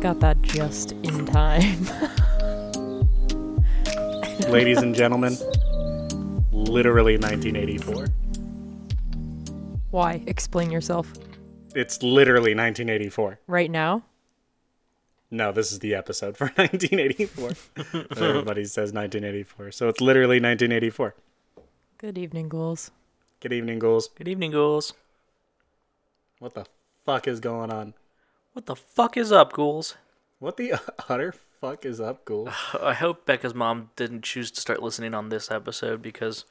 I got that just in time. Ladies and gentlemen, literally 1984. Why? Explain yourself. It's literally 1984. Right now? No, this is the episode for 1984. Everybody says 1984. So it's literally 1984. Good evening, ghouls. Good evening, ghouls. Good evening, ghouls. What the fuck is going on? What the fuck is up, ghouls? What the utter fuck is up, ghouls? I hope Becca's mom didn't choose to start listening on this episode because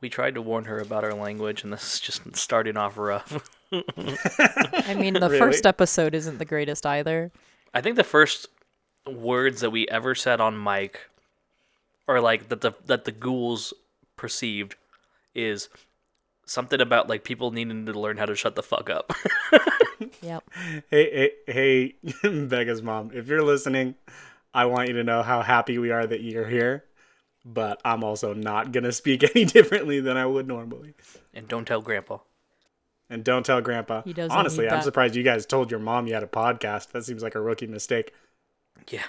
we tried to warn her about our language and this is just starting off rough. I mean, the Really? first episode isn't the greatest either. I think the first words that we ever said on mic or like that the that the ghouls perceived is something about like people needing to learn how to shut the fuck up. Yep. Hey, hey, hey, Becca's mom, if you're listening, I want you to know how happy we are that you're here. But I'm also not going to speak any differently than I would normally. and don't tell grandpa. And don't tell Grandpa. He doesn't Honestly, I'm that. surprised you guys told your mom you had a podcast. That seems like a rookie mistake. Yeah.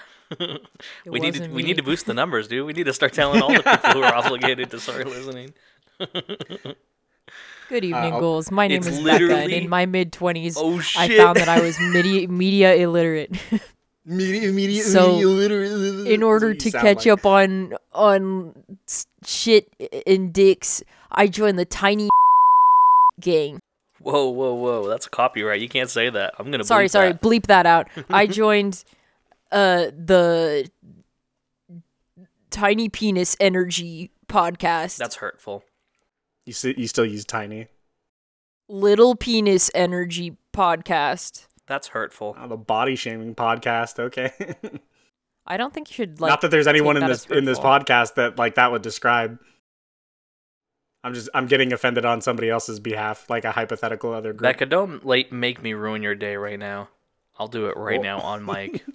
We need to wasn't we need to boost the numbers, dude. We need to start telling all the people who are obligated to start listening. Good evening, Uh, ghouls. My name is Becca, and in my mid 20s, Oh I found that I was media, media illiterate. Media, media, So, media, in order to catch up on on shit and dicks, I joined the tiny gang. Whoa, whoa, whoa! That's copyright. You can't say that. I'm gonna. Sorry, bleep sorry, that. bleep that out. I joined uh the tiny penis energy podcast. That's hurtful. You, s- you still use Tiny. little penis energy podcast. That's hurtful. Oh, the body shaming podcast. Okay. I don't think you should like Not that there's anyone in this in this podcast that like that would describe. I'm just I'm getting offended on somebody else's behalf, like a hypothetical other group. Becca, don't late make me ruin your day right now. I'll do it right Oh. now on mic.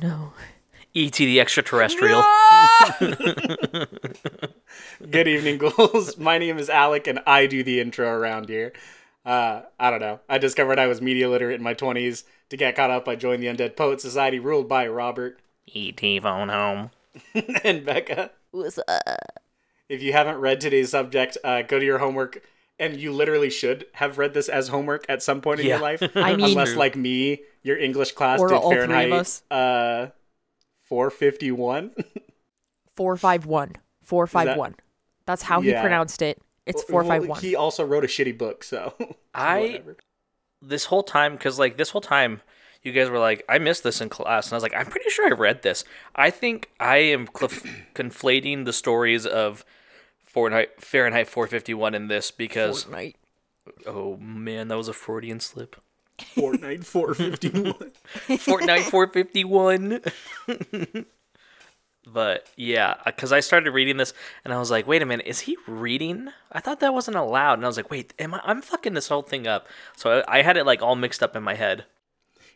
No. E.T. the extraterrestrial. Good evening, ghouls. My name is Alec, and I do the intro around here. Uh, I don't know. I discovered I was media literate in my 20s. To get caught up, I joined the Undead Poet Society, ruled by Robert E.T. phone home. and Becca. What's up? If you haven't read today's subject, uh, go to your homework. And you literally should have read this as homework at some point in your life. I mean- unless, like me, your English class Or did all three of Fahrenheit us. uh, 451. Four five one. Four five one. That's how he pronounced it. It's 451. Well. He also wrote a shitty book, so. I whatever. this whole time because like this whole time you guys were like I missed this in class and I was like I'm pretty sure I read this. I think I am cl- conflating the stories of Fahrenheit Fahrenheit 451 in this because Fortnite. oh man that was a Freudian slip. Fortnite 451. Fortnite 451. but yeah, uh, because I started reading this and I was like, wait a minute, is he reading? I thought that wasn't allowed. And I was like, wait, am I? I'm fucking this whole thing up. So I, I had it like all mixed up in my head.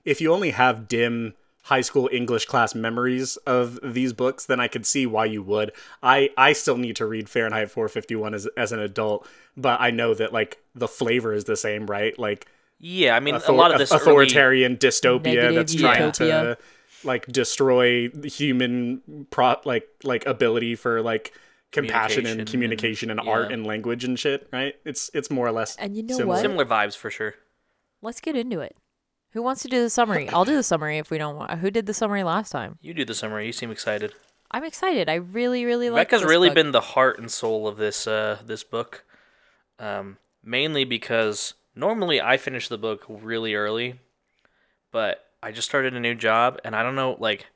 if you only have dim high school English class memories of these books, then I could see why you would. I I still need to read Fahrenheit 451 as as an adult, but I know that like the flavor is the same, right? Like Yeah, I mean, author- a lot of this early, authoritarian dystopia Negative that's trying utopia. to like destroy human pro like like ability for like compassion Communication and communication and, and- art yeah. and language and shit, right? It's it's more or less And you know similar. what? similar vibes for sure. Let's get into it. Who wants to do the summary? I'll do the summary if we don't want. Who did the summary last time? You do the summary. You seem excited. I'm excited. I really, really like. Becca's this really book. been the heart and soul of this uh this book. Um, mainly because normally I finish the book really early, but I just started a new job and I don't know like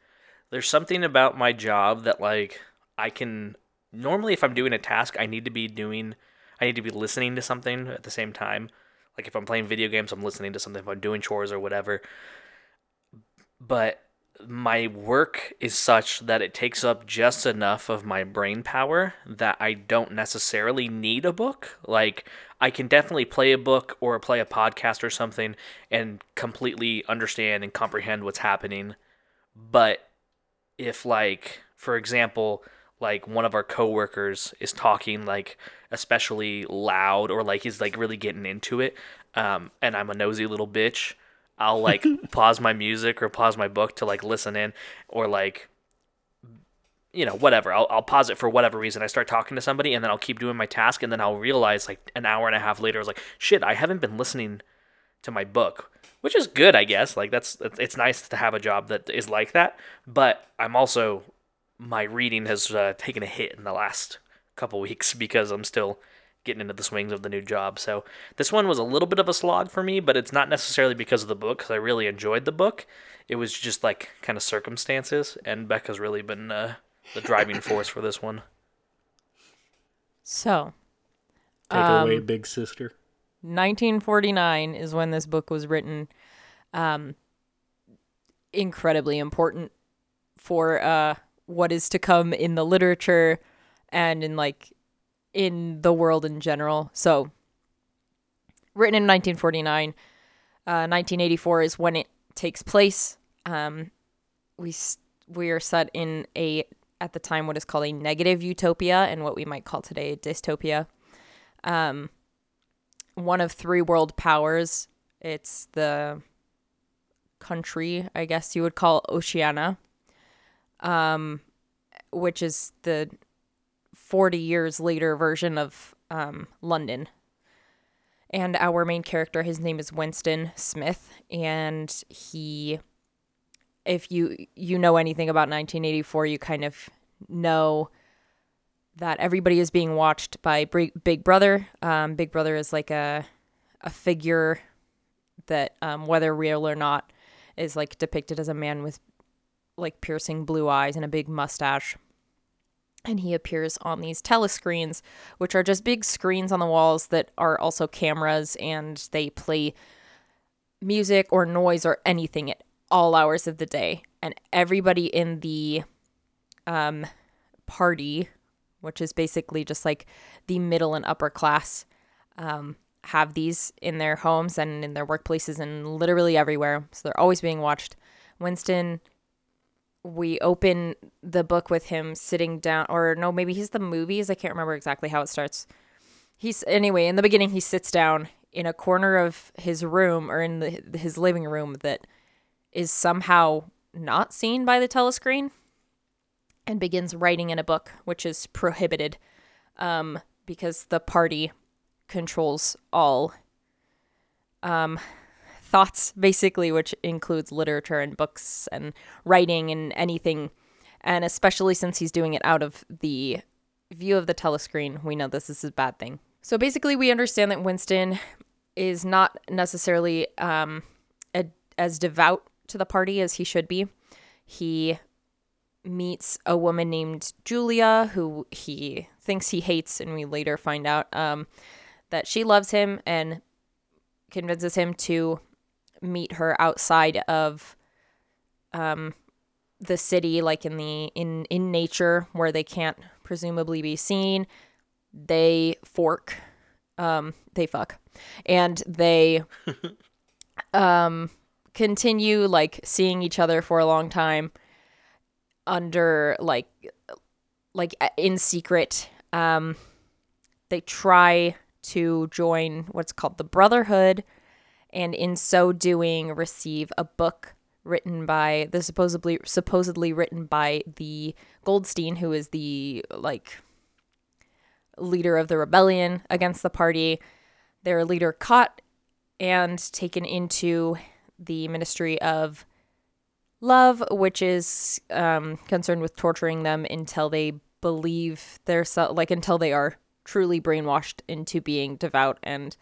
there's something about my job that like I can normally if I'm doing a task I need to be doing I need to be listening to something at the same time. Like if I'm playing video games, I'm listening to something. If I'm doing chores or whatever. But my work is such that it takes up just enough of my brain power that I don't necessarily need a book. Like, I can definitely play a book or play a podcast or something and completely understand and comprehend what's happening. But if, like, for example, like one of our coworkers is talking like especially loud or like he's like really getting into it, um, and I'm a nosy little bitch, I'll like pause my music or pause my book to like listen in or like you know, whatever. I'll, I'll pause it for whatever reason. I start talking to somebody and then I'll keep doing my task and then I'll realize like an hour and a half later, I was like, shit, I haven't been listening to my book, which is good, I guess. Like that's, it's nice to have a job that is like that. But I'm also, my reading has uh, taken a hit in the last couple weeks because I'm still getting into the swings of the new job. So this one was a little bit of a slog for me, but it's not necessarily because of the book because I really enjoyed the book. It was just like kind of circumstances, and Becca's really been uh, the driving force for this one. So, Take it away, big sister. 1949 is when this book was written. Um, incredibly important for uh, what is to come in the literature and in like in the world in general. So, written in 1949, uh, 1984 is when it takes place. Um, we s- we are set in a at the time what is called a negative utopia and what we might call today a dystopia. Um, one of three world powers. It's the country, I guess you would call Oceania, um, which is the 40 years later version of um, London. And our main character, his name is Winston Smith, and he if you you know anything about 1984, you kind of know that everybody is being watched by Big Brother. Um, Big Brother is like a a figure that, um, whether real or not, is like depicted as a man with like piercing blue eyes and a big mustache. And he appears on these telescreens, which are just big screens on the walls that are also cameras, and they play music or noise or anything at all hours of the day. And everybody in the um, party, which is basically just like the middle and upper class, um, have these in their homes and in their workplaces and literally everywhere. So they're always being watched. Winston, we open the book with him sitting down, or no, maybe he's the movies. I can't remember exactly how it starts. He's anyway in the beginning. He sits down in a corner of his room or in the, his living room that is somehow not seen by the telescreen and begins writing in a book, which is prohibited um, because the party controls all um, thoughts, basically, which includes literature and books and writing and anything. And especially since he's doing it out of the view of the telescreen, we know this is a bad thing. So basically, we understand that Winston is not necessarily um, a, as devout to the party as he should be. He meets a woman named Julia who he thinks he hates, and we later find out um, that she loves him and convinces him to meet her outside of um, the city, like in the in in nature where they can't presumably be seen. They fork, um, they fuck, and they um continue like seeing each other for a long time under like like in secret. Um they try to join what's called the brotherhood and in so doing receive a book written by the supposedly supposedly written by the Goldstein who is the like leader of the rebellion against the party. Their leader caught and taken into the Ministry of Love, which is um, concerned with torturing them until they believe they're so, like until they are truly brainwashed into being devout and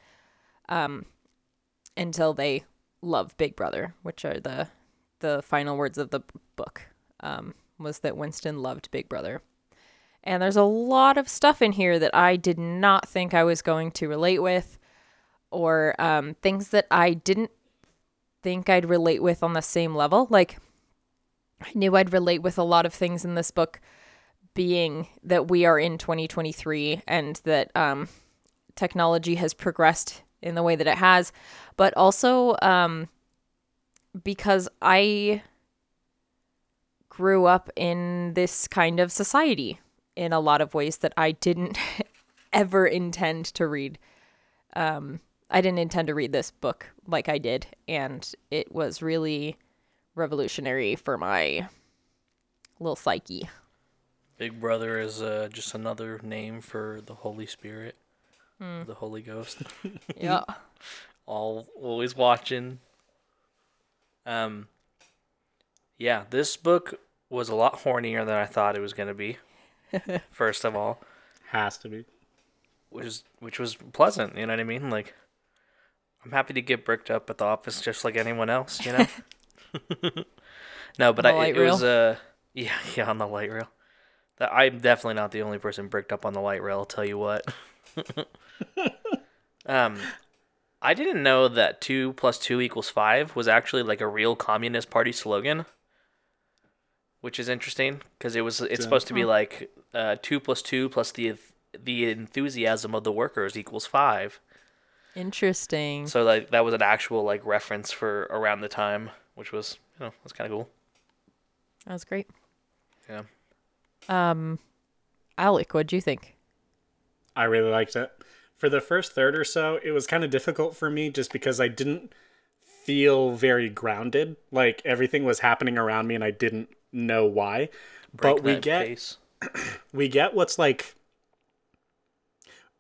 um, until they love Big Brother, which are the the final words of the book. Um, was that Winston loved Big Brother. And there's a lot of stuff in here that I did not think I was going to relate with, or um, things that I didn't think I'd relate with on the same level. Like, I knew I'd relate with a lot of things in this book, being that we are in 2023 and that um, technology has progressed in the way that it has, but also um, because I grew up in this kind of society in a lot of ways that I didn't ever intend to read. Um, I didn't intend to read this book like I did, and it was really revolutionary for my little psyche. Big Brother is uh, just another name for the Holy Spirit, Hmm. the Holy Ghost. Yeah. all always watching. Um yeah, this book was a lot hornier than I thought it was gonna be. first of all. Has to be. Which is which was pleasant, you know what I mean? Like I'm happy to get bricked up at the office just like anyone else, you know? no, but I, light it was uh yeah, yeah, on the light rail. That I'm definitely not the only person bricked up on the light rail, I'll tell you what. um I didn't know that two plus two equals five was actually like a real communist party slogan, which is interesting because it was it's supposed to be like uh, two plus two plus the the enthusiasm of the workers equals five. Interesting. So like that was an actual like reference for around the time, which was you know that's kind of cool. That was great. Yeah. Um, Alec, what'd you think? I really liked it. For the first third or so, it was kind of difficult for me just because I didn't feel very grounded. Like everything was happening around me and I didn't know why. but we get pace. we get what's like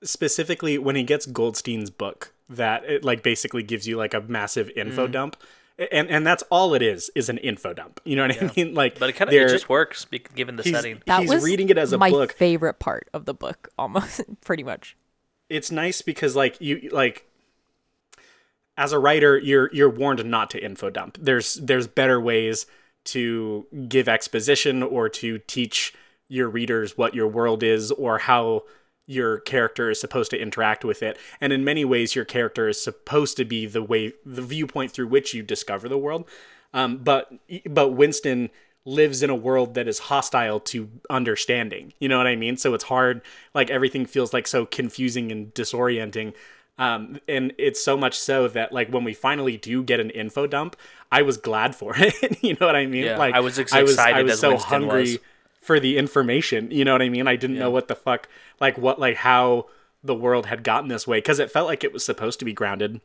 specifically when he gets Goldstein's book that it like basically gives you like a massive info Mm-hmm. dump. And and that's all it is is an info dump. You know what I mean? Like but it kind of it just works given the he's- setting. That He's was reading it as a my book. favorite part of the book, almost pretty much. it's nice because like you like as a writer you're you're warned not to info dump there's there's better ways to give exposition or to teach your readers what your world is or how your character is supposed to interact with it. And in many ways your character is supposed to be the way the viewpoint through which you discover the world. Um, but but winston lives in a world that is hostile to understanding. You know what i mean? So it's hard like everything feels like so confusing and disorienting. Um, and it's so much so that like when we finally do get an info dump i was glad for it. You know what i mean? Yeah, like I was as I was, I excited was as so Winston hungry was. For the information you know what i mean? I didn't know what the fuck like what like how the world had gotten this way because it felt like it was supposed to be grounded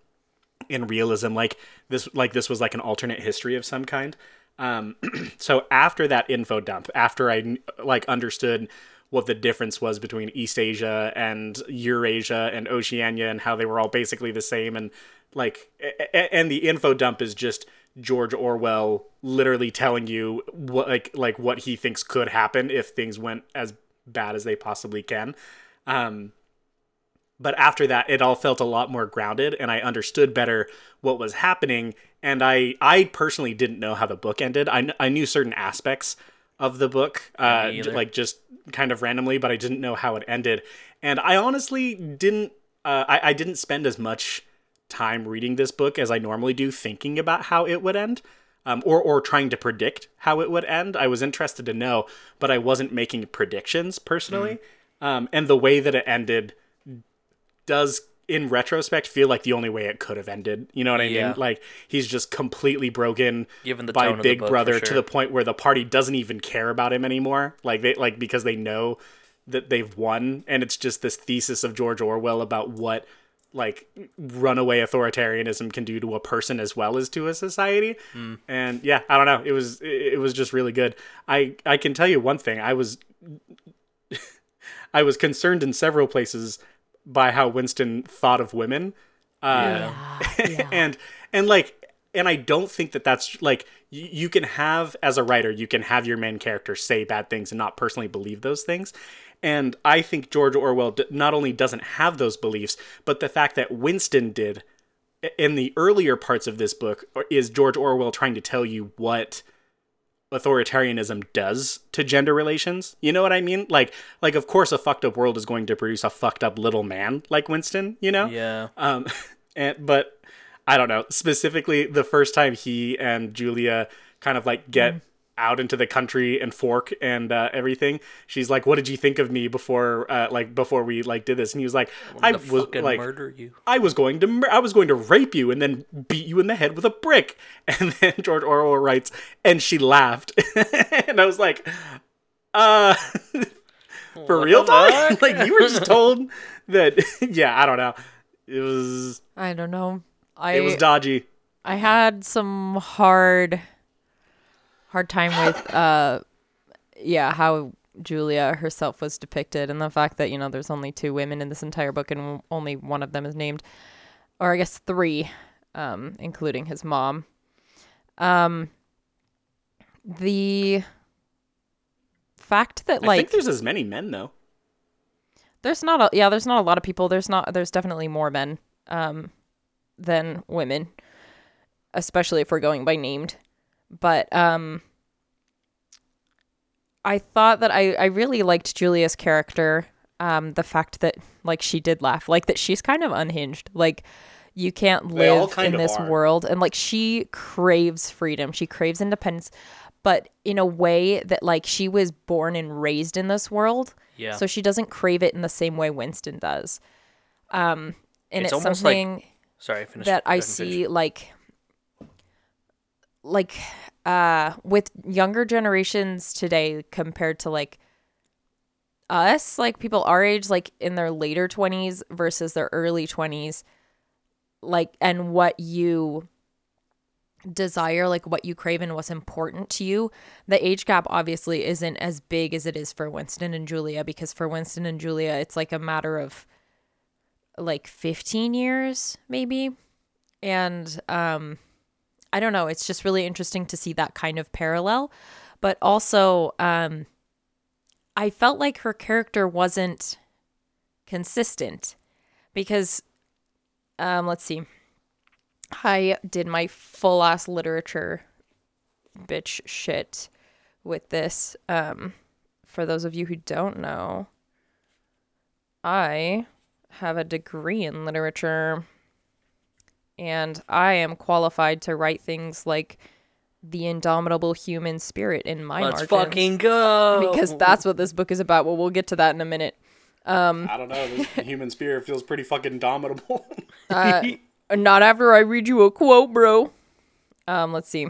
in realism like this like this was like an alternate history of some kind. Um so after that info dump after i like understood what the difference was between Eastasia and eurasia and oceania and how they were all basically the same and like and the info dump is just george orwell literally telling you what like like what he thinks could happen if things went as bad as they possibly can. Um but after that it all felt a lot more grounded and i understood better what was happening and i i personally didn't know how the book ended. I, I knew certain aspects of the book uh Me j- either. like just kind of randomly but i didn't know how it ended. And i honestly didn't uh, I, I didn't spend as much time reading this book as i normally do thinking about how it would end um, or, or trying to predict how it would end i was interested to know but i wasn't making predictions personally um, and the way that it ended does in retrospect feel like the only way it could have ended. You know what I Yeah. mean? Like he's just completely broken Given the by tone of the Big book, Brother to the point where the party doesn't even care about him anymore. Like they like because they know that they've won and it's just this thesis of George Orwell about what like runaway authoritarianism can do to a person as well as to a society. Hmm. And yeah, I don't know. It was it it was just really good. I I can tell you one thing. I was I was concerned in several places by how Winston thought of women. Uh, Yeah. and and like and I don't think that that's like you, you can have as a writer you can have your main character say bad things and not personally believe those things. And I think George Orwell not only doesn't have those beliefs, but the fact that Winston did in the earlier parts of this book is George Orwell trying to tell you what authoritarianism does to gender relations. You know what I mean? Like like of course a fucked up world is going to produce a fucked up little man like Winston, you know? Yeah. Um and but I don't know, specifically the first time he and Julia kind of like get out into the country and fork and uh, everything. She's like, "What did you think of me before uh, like before we like did this?" And he was like, "I I was like murder you. I was going to mur- I was going to rape you and then beat you in the head with a brick. And then George Orwell writes, and she laughed, and I was like, uh, for What real, the dog? like you were just told that? yeah, I don't know. It was I don't know. I it was dodgy. I had some hard hard time with uh yeah, how Julia herself was depicted and the fact that, you know, there's only two women in this entire book and only one of them is named or I guess three, um, including his mom. Um the fact that like I think there's as many men though. there's not a yeah, there's not a lot of people. There's not there's definitely more men um than women, especially if we're going by named. But um I thought that I I really liked Julia's character. Um the fact that like she did laugh, like that she's kind of unhinged. Like you can't live in this are. world and like she craves freedom. She craves independence, but in a way that like she was born and raised in this world. Yeah. So she doesn't crave it in the same way Winston does. Um, and It's it's, almost like- something Sorry, finish. that I ahead and finish. see like, like, uh, with younger generations today compared to like us, like people our age, like in their later twenties versus their early twenties, like, and what you desire, like what you crave and what's important to you. The age gap obviously isn't as big as it is for Winston and Julia because for Winston and Julia, it's like a matter of like 15 years maybe. And um I don't know, it's just really interesting to see that kind of parallel, but also um I felt like her character wasn't consistent because um let's see. I did my full ass literature bitch shit with this. Um, for those of you who don't know, I have a degree in literature and I am qualified to write things like the indomitable human spirit in my Let's margins. fucking go. because that's what this book is about. Well, we'll get to that in a minute. I don't know. The human spirit feels pretty fucking indomitable. Uh, not after I read you a quote, bro. Um, let's see.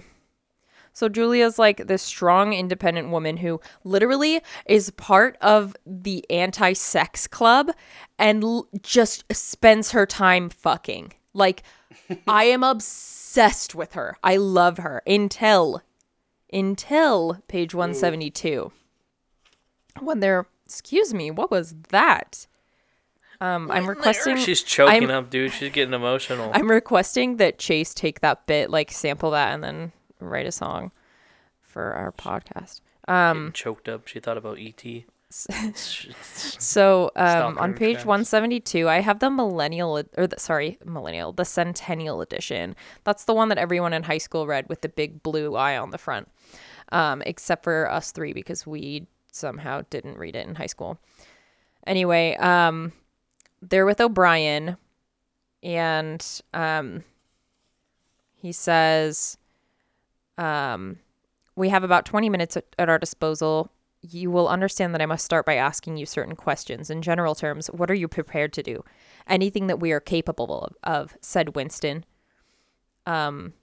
So Julia's like this strong, independent woman who literally is part of the anti-sex club and l- just spends her time fucking. Like, I am obsessed with her. I love her until, until page one seventy two. When they're, excuse me, what was that? Um, I'm requesting. She's choking I'm- up, dude. She's getting emotional. I'm requesting that Chase take that bit, like sample that, and then write a song for our podcast. Getting choked up. She thought about E ET. So um, on page 172, I have the millennial, or the, sorry, millennial, the centennial edition. That's the one that everyone in high school read with the big blue eye on the front, um, except for us three because we somehow didn't read it in high school. Anyway, um, they're with O'Brien, and um, he says, um, "We have about 20 minutes at, at our disposal." You will understand that I must start by asking you certain questions. In general terms, what are you prepared to do? Anything that we are capable of, of said Winston. Um,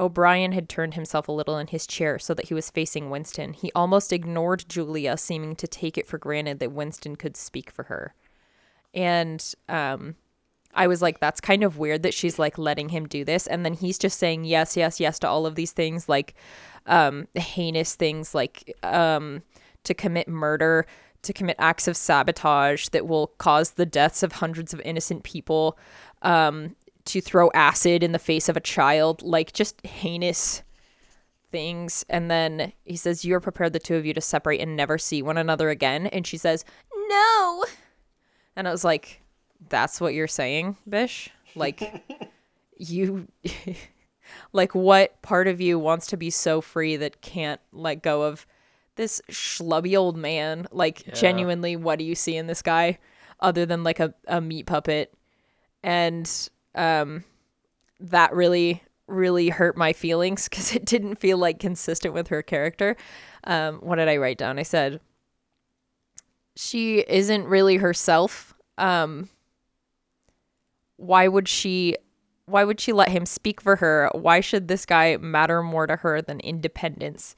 O'Brien had turned himself a little in his chair so that he was facing Winston. He almost ignored Julia, seeming to take it for granted that Winston could speak for her. And um, I was like, that's kind of weird that she's like letting him do this. And then he's just saying yes, yes, yes to all of these things, like um, heinous things like um, to commit murder, to commit acts of sabotage that will cause the deaths of hundreds of innocent people, um, to throw acid in the face of a child, like just heinous things. And then he says, You're prepared, the two of you, to separate and never see one another again. And she says, No. And I was like, That's what you're saying, Bish? Like, you. like, what part of you wants to be so free that can't let go of this schlubby old man? Like, genuinely, what do you see in this guy other than like a, a meat puppet? And um, that really really hurt my feelings because it didn't feel like consistent with her character. Um, what did I write down? I said she isn't really herself. Um, why would she? Why would she let him speak for her? Why should this guy matter more to her than independence?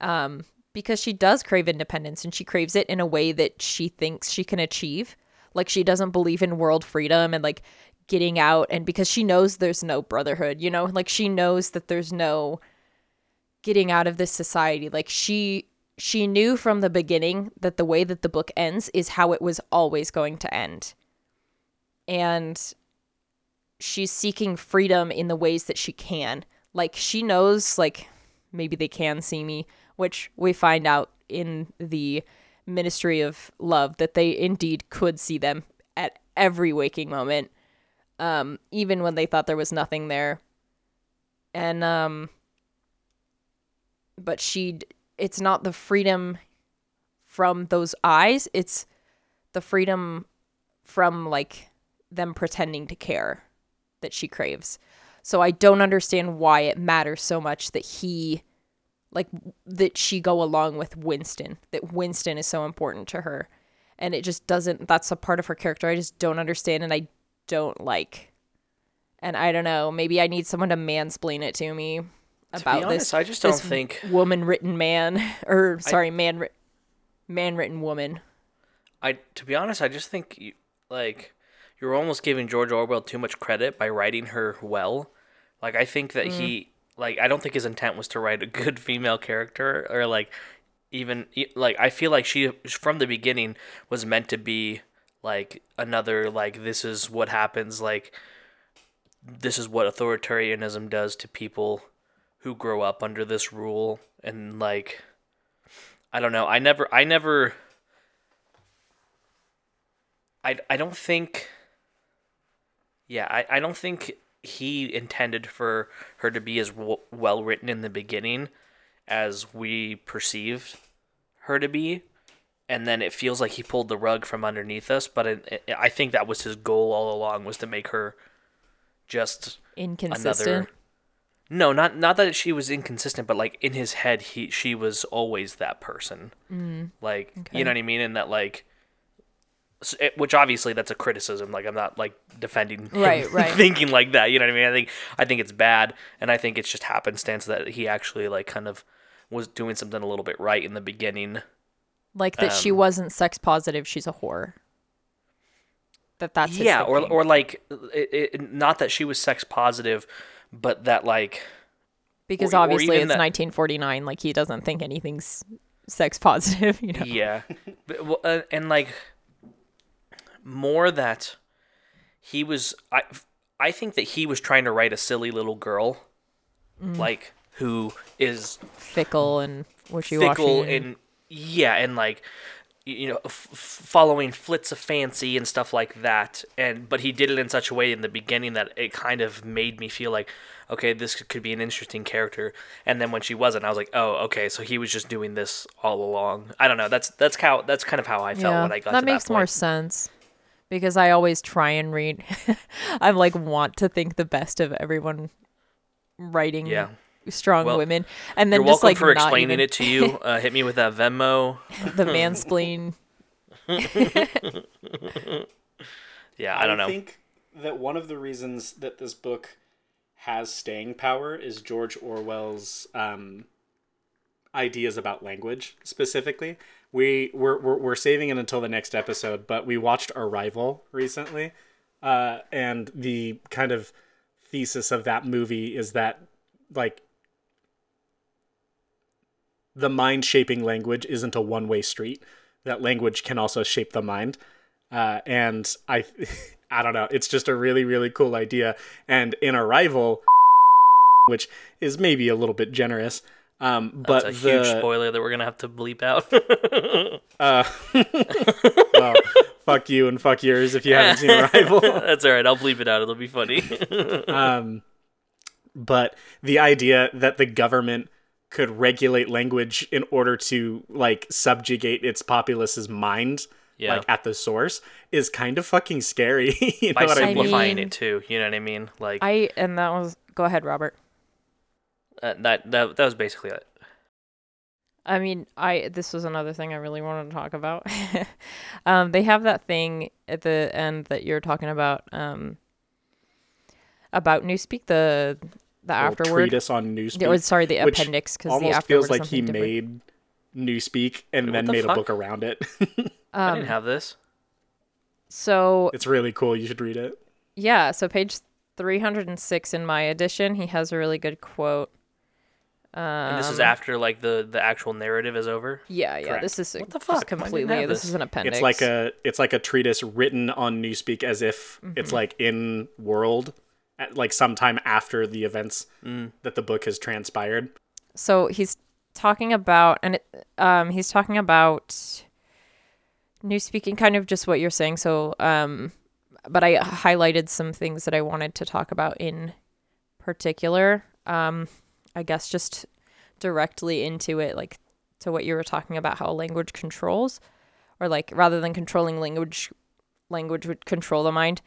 Um, because she does crave independence and she craves it in a way that she thinks she can achieve. Like she doesn't believe in world freedom and like getting out and because she knows there's no brotherhood, you know? Like she knows that there's no getting out of this society. Like she she knew from the beginning that the way that the book ends is how it was always going to end. And she's seeking freedom in the ways that she can. Like she knows like maybe they can see me, which we find out in the ministry of love that they indeed could see them at every waking moment um even when they thought there was nothing there. And um but she it's not the freedom from those eyes it's the freedom from like them pretending to care that she craves. So i don't understand why it matters so much that he like that she go along with Winston, that Winston is so important to her. And it just doesn't that's a part of her character I just don't understand and I don't like. And I don't know, maybe I need someone to mansplain it to me about honest, this. I just don't think- woman written man or sorry, man man written woman. I to be honest, I just think you, like you're almost giving George Orwell too much credit by writing her well. Like I think that he mm. Like I don't think his intent was to write a good female character or like even like I feel like she from the beginning was meant to be like another like this is what happens like this is what authoritarianism does to people who grow up under this rule and like I don't know. I never I never I, I don't think yeah I, I don't think he intended for her to be as w- well written in the beginning as we perceived her to be and then it feels like he pulled the rug from underneath us but it, it, i think that was his goal all along was to make her just Inconsistent. another no not not that she was inconsistent but like in his head he she was always that person mm. like okay. you know what i mean and that like which obviously that's a criticism like i'm not like defending him Right, right. thinking like that you know what i mean i think i think it's bad and i think it's just happenstance that he actually like kind of was doing something a little bit right in the beginning Like that she um, wasn't sex positive, she's a whore. That that's his yeah or or like it, it, not that she was sex positive but that like because or- or obviously even it's that- 1949 like he doesn't think anything's sex positive, you know. yeah but, well, uh, and like more that he was i i think that he was trying to write a silly little girl Mm. like who is Fickle and wishy-washy. fickle and- and yeah and like you know f- following flits of fancy and stuff like that. And but he did it in such a way in the beginning that it kind of made me feel like okay this could be an interesting character. And then when she wasn't i was like oh okay so he was just doing this all along. I don't know. That's that's how that's kind of how i felt when i got that makes that more sense because I always try and read. I like want to think the best of everyone writing Yeah. strong Well, women, and then You're just welcome like for not explaining even it to you. Uh, hit me with that Venmo. the mansplain. Yeah, I don't know. I think that one of the reasons that this book has staying power is George Orwell's um, ideas about language specifically. We we're, we're we're saving it until the next episode, but we watched Arrival recently, uh, and the kind of thesis of that movie is that like the mind shaping language isn't a one way street. That language can also shape the mind. Uh, and I, I don't know. It's just a really, really cool idea. And in Arrival, which is maybe a little bit generous, um, but That's a the, huge spoiler that we're gonna have to bleep out. Uh, well, fuck you and fuck yours if you haven't seen Arrival. That's all right. I'll bleep it out. It'll be funny. um, but the idea that the government could regulate language in order to like subjugate its populace's mind Yeah. like at the source is kind of fucking scary you know By what i mean simplifying mean- it too. You know what I mean? Like I and that was go ahead, Robert. Uh, that. That that was basically it. I mean, I this was another thing I really wanted to talk about. um, they have that thing at the end that you're talking about. Um, about Newspeak, the the Little afterword. treatise on newspeak Yeah, or sorry, the appendix because the afterword feels like he different. made newspeak and What then the made a book around it I Um, didn't have this. so it's really cool you should read it Yeah, so page 306 in my edition, he has a really good quote. And this is Um, after like the the actual narrative is over. Yeah, yeah. Correct. This is What the fuck? Completely. have This this. is an appendix. It's like a it's like a treatise written on Newspeak as if Mm-hmm. it's like in world, at, like sometime after the events Mm. that the book has transpired. so he's talking about and it, um he's talking about new speaking kind of just what you're saying so um but i highlighted some things that i wanted to talk about in particular um i guess just directly into it like to what you were talking about how language controls or like rather than controlling language language would control the mind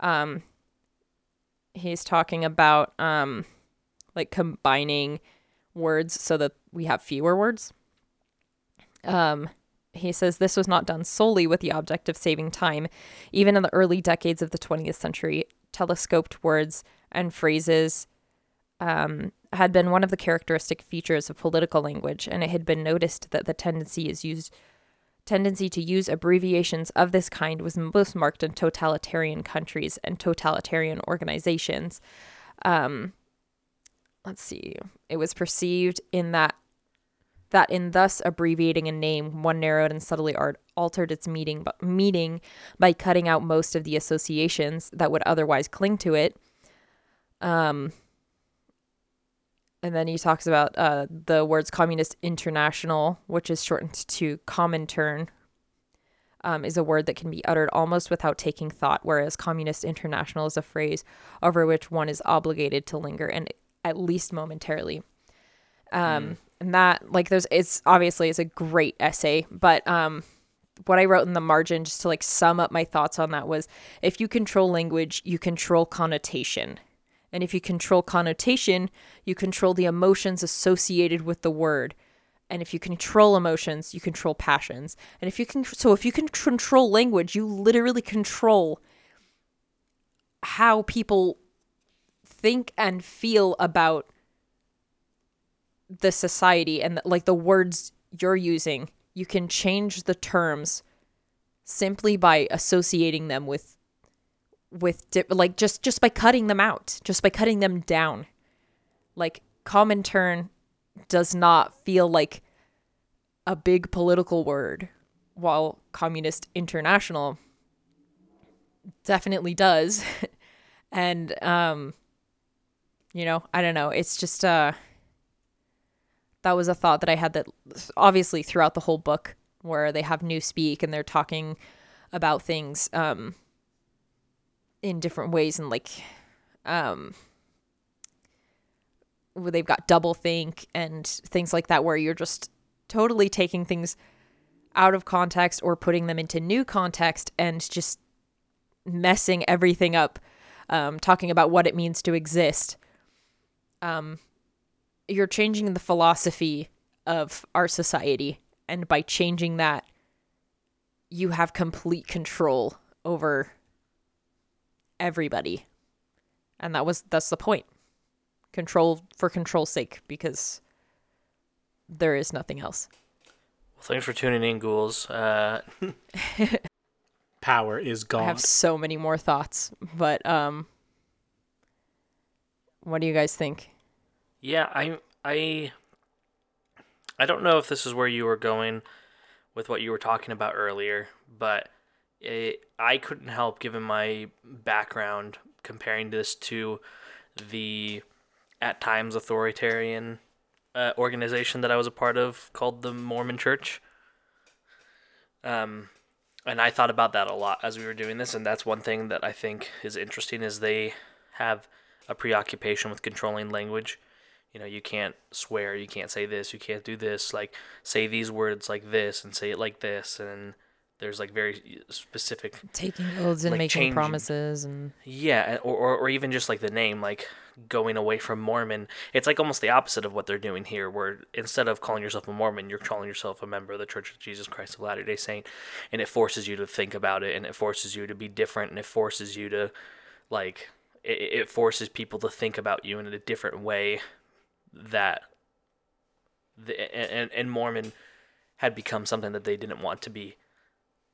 um he's talking about um like combining words so that we have fewer words. Um, he says this was not done solely with the object of saving time. Even in the early decades of the 20th century, telescoped words and phrases um, had been one of the characteristic features of political language, and it had been noticed that the tendency is used tendency to use abbreviations of this kind was most marked in totalitarian countries and totalitarian organizations. Um, let's see it was perceived in that that in thus abbreviating a name one narrowed and subtly art- altered its meaning meaning by cutting out most of the associations that would otherwise cling to it um and then he talks about uh, the words communist international which is shortened to comintern um, is a word that can be uttered almost without taking thought whereas communist international is a phrase over which one is obligated to linger and at least momentarily. Um, and that like there's it's obviously it's a great essay, but um, what I wrote in the margin just to like sum up my thoughts on that was if you control language, you control connotation. And if you control connotation, you control the emotions associated with the word. And if you control emotions, you control passions. And if you can so if you can control language, you literally control how people think and feel about the society and like the words you're using you can change the terms simply by associating them with with di- like just just by cutting them out just by cutting them down. Like comintern does not feel like a big political word while communist international definitely does. And um you know i don't know it's just uh that was a thought that i had that obviously throughout the whole book where they have new speak and they're talking about things um in different ways and like um where they've got double think and things like that where you're just totally taking things out of context or putting them into new context and just messing everything up um, talking about what it means to exist. Um, you're changing the philosophy of our society and by changing that you have complete control over everybody and that was that's the point control for control's sake because there is nothing else Well, thanks for tuning in, ghouls. Uh, Power is gone. i have so many more thoughts but um what do you guys think yeah, I I I don't know if this is where you were going with what you were talking about earlier, but it, I couldn't help, given my background, comparing this to the at times authoritarian uh, organization that I was a part of called the Mormon Church. Um, and I thought about that a lot as we were doing this, and that's one thing that I think is interesting is they have a preoccupation with controlling language. You know, you can't swear, you can't say this, you can't do this, like say these words like this and say it like this, and there's like very specific taking oaths and Like making changing- promises and yeah, or, or, or even just like the name, like going away from Mormon. It's like almost the opposite of what they're doing here, where instead of calling yourself a Mormon, you're calling yourself a member of the Church of Jesus Christ of Latter day Saint. And it forces you to think about it, and it forces you to be different, and it forces you to, like, it, it forces people to think about you in a different way that, the, and, and Mormon had become something that they didn't want to be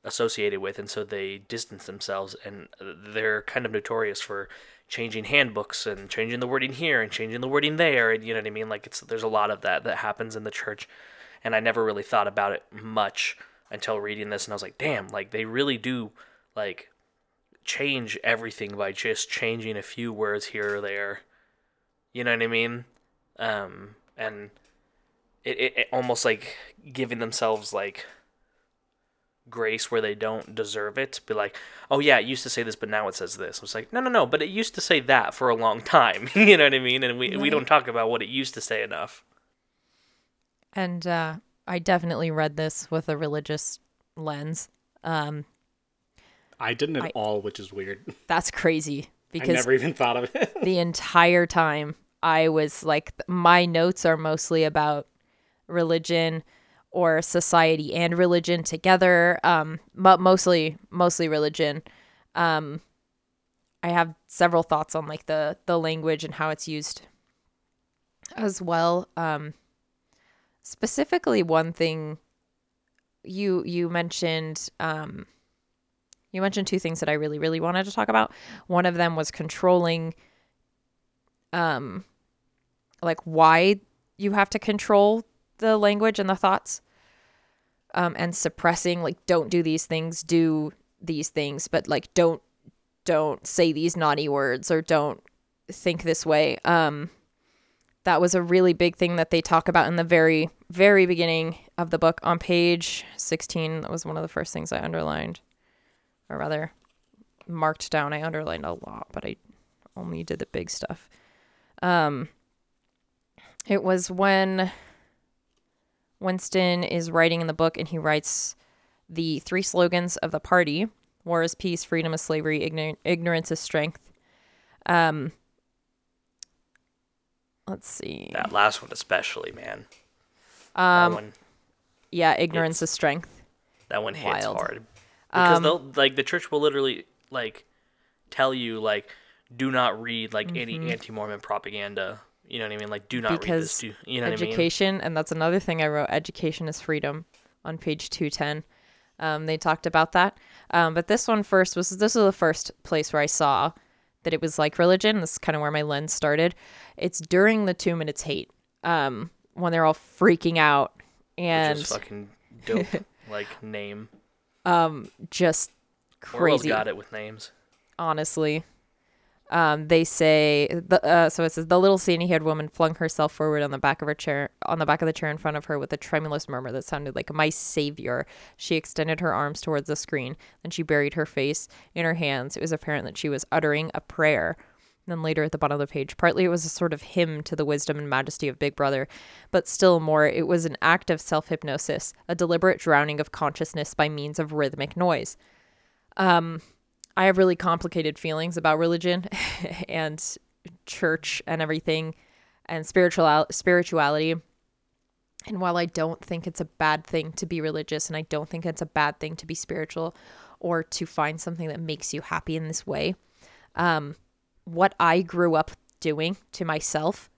associated with, and so they distance themselves. And they're kind of notorious for changing handbooks and changing the wording here and changing the wording there, and you know what I mean. Like it's there's a lot of that that happens in the church, and I never really thought about it much until reading this, and I was like, damn, like they really do like change everything by just changing a few words here or there. You know what I mean? Um, and it, it, it almost like giving themselves like grace where they don't deserve it. Be like, oh yeah, it used to say this, but now it says this. I was like, no, no, no, but it used to say that for a long time. you know what I mean? And we we don't talk about what it used to say enough. And uh, I definitely read this with a religious lens. Um, I didn't at I- all, which is weird. that's crazy because I because never even thought of it. the entire time I was like, my notes are mostly about religion or society and religion together. Um, but mostly, mostly religion. Um, I have several thoughts on like the the language and how it's used as well. Um, specifically, one thing you you mentioned. Um, you mentioned two things that I really, really wanted to talk about. One of them was controlling um like why you have to control the language and the thoughts um and suppressing like don't do these things do these things but like don't don't say these naughty words or don't think this way um that was a really big thing that they talk about in the very very beginning of the book. On page 16 that was one of the first things i underlined or rather marked down. I underlined a lot but i only did the big stuff. Um, it was when Winston is writing in the book and he writes the three slogans of the party war is peace, freedom is slavery, ignor- ignorance is strength. Um, let's see. That last one especially, man. Um, that one yeah, ignorance is strength. that one hits wild. hard. Because Um, they'll like the church will literally like tell you like do not read like Mm-hmm. any anti-Mormon propaganda. You know what I mean? Like do not read Because this. Do, you know what I mean? education and that's another thing i wrote education is freedom on page 210 um, they talked about that um, but this one first was this was the first place where i saw that it was like religion this is kind of where my lens started it's during the two minutes hate um, when they're all freaking out and Which is fucking dope. like name. just Orwell's crazy got it with names. honestly. Um, they say the uh, so it says the little sandy-haired woman flung herself forward on the back of her chair on the back of the chair in front of her with a tremulous murmur that sounded like my savior. She extended her arms towards the screen, then she buried her face in her hands. It was apparent that she was uttering a prayer. And then later at the bottom of the page, partly it was a sort of hymn to the wisdom and majesty of Big Brother, but still more, it was an act of self hypnosis, a deliberate drowning of consciousness by means of rhythmic noise. I have really complicated feelings about religion and church and everything and spiritual spirituality. And while I don't think it's a bad thing to be religious and I don't think it's a bad thing to be spiritual or to find something that makes you happy in this way, um, what I grew up doing to myself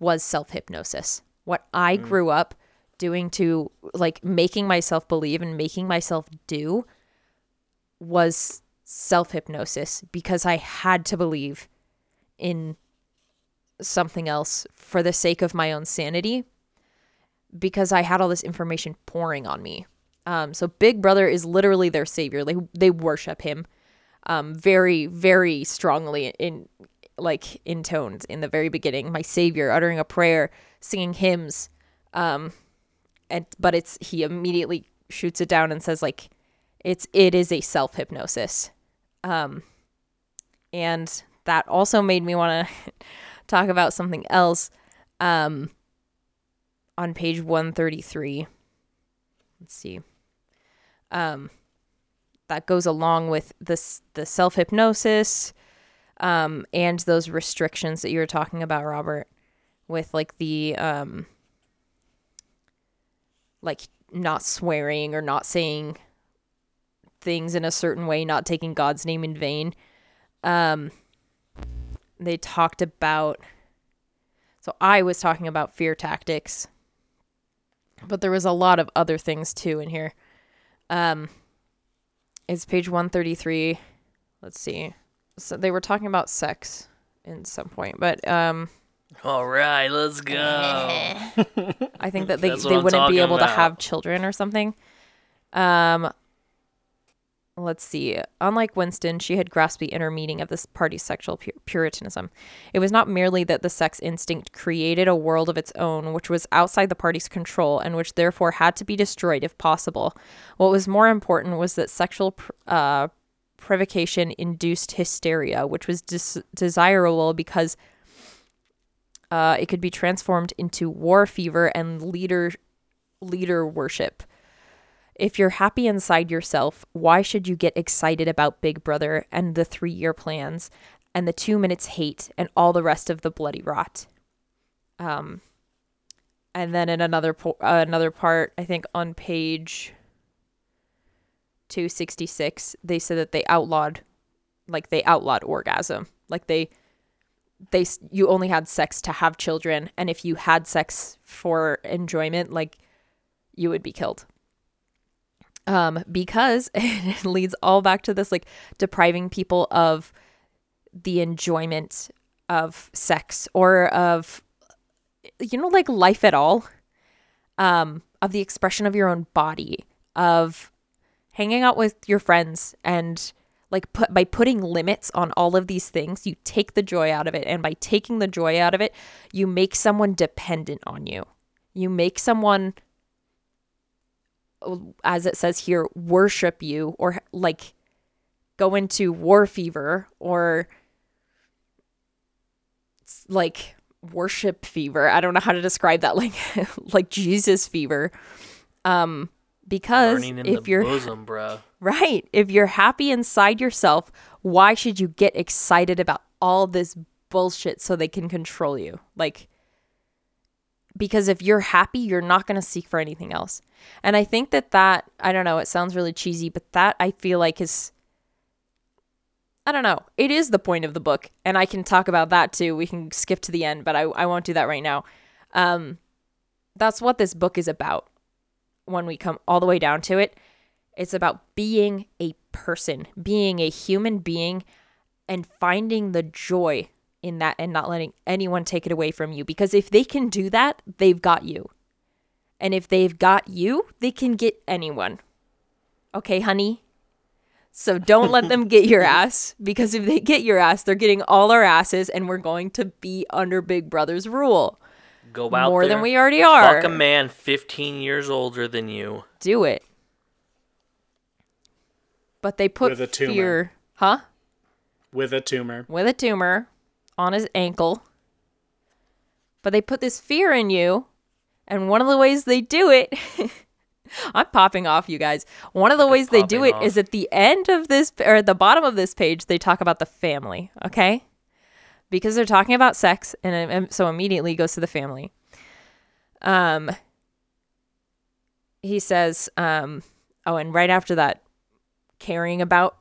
was self hypnosis. What I grew up doing to like making myself believe and making myself do was self hypnosis because I had to believe in something else for the sake of my own sanity because I had all this information pouring on me. Um, so Big Brother is literally their savior. They they worship him um, very very strongly in like in tones in the very beginning. My savior, uttering a prayer, singing hymns, um, and but it's he immediately shoots it down and says like it's it is a self hypnosis um and that also made me want to talk about something else um on page 133 let's see. Um that goes along with this the self hypnosis um and those restrictions that you were talking about Robert with like the um like not swearing or not saying things in a certain way, not taking God's name in vain. Um, they talked about. So I was talking about fear tactics, but there was a lot of other things too in here. Um, it's page 133. Let's see. So they were talking about sex in some point, but um All right, let's go. I think that they, they wouldn't be able to have children or something. Um, let's see. Unlike Winston, she had grasped the inner meaning of this party's sexual pu- puritanism. It was not merely that the sex instinct created a world of its own, which was outside the party's control and which therefore had to be destroyed if possible. What was more important was that sexual pr- uh, provocation induced hysteria, which was desirable because uh, it could be transformed into war fever and leader leader worship. If you're happy inside yourself, why should you get excited about Big Brother and the three year plans and the two minutes hate and all the rest of the bloody rot? Um, and then in another po- uh, another part, I think on page 266, they said that they outlawed, like they outlawed orgasm, like they they you only had sex to have children and if you had sex for enjoyment like you would be killed um because it leads all back to this like depriving people of the enjoyment of sex or of you know like life at all um of the expression of your own body of hanging out with your friends and like put by putting limits on all of these things you take the joy out of it. And by taking the joy out of it you make someone dependent on you. You make someone as it says here worship you or like go into war fever or like worship fever i don't know how to describe that like like jesus fever um because in if the you're bosom. Right. If you're happy inside yourself, why should you get excited about all this bullshit so they can control you? Like, because if you're happy, you're not going to seek for anything else. And I think that that, I don't know, it sounds really cheesy, but that I feel like is, I don't know, it is the point of the book. And I can talk about that too. We can skip to the end, but I, I won't do that right now. Um, that's what this book is about when we come all the way down to it. It's about being a person, being a human being, and finding the joy in that and not letting anyone take it away from you. Because if they can do that, they've got you. And if they've got you, they can get anyone. Okay, honey? So don't let them get your ass because if they get your ass, they're getting all our asses and we're going to be under Big Brother's rule. Go out More there, than we already are. Fuck a man 15 years older than you. Do it. But they put With a tumor. fear, huh? with a tumor. with a tumor on his ankle. But they put this fear in you, and one of the ways they do it, I'm popping off, you guys. One of the ways they do it popping is at the end of this, or at the bottom of this page, they talk about the family, okay? Because they're talking about sex, and um, so immediately goes to the family. Um, he says, um, oh, and right after that, caring about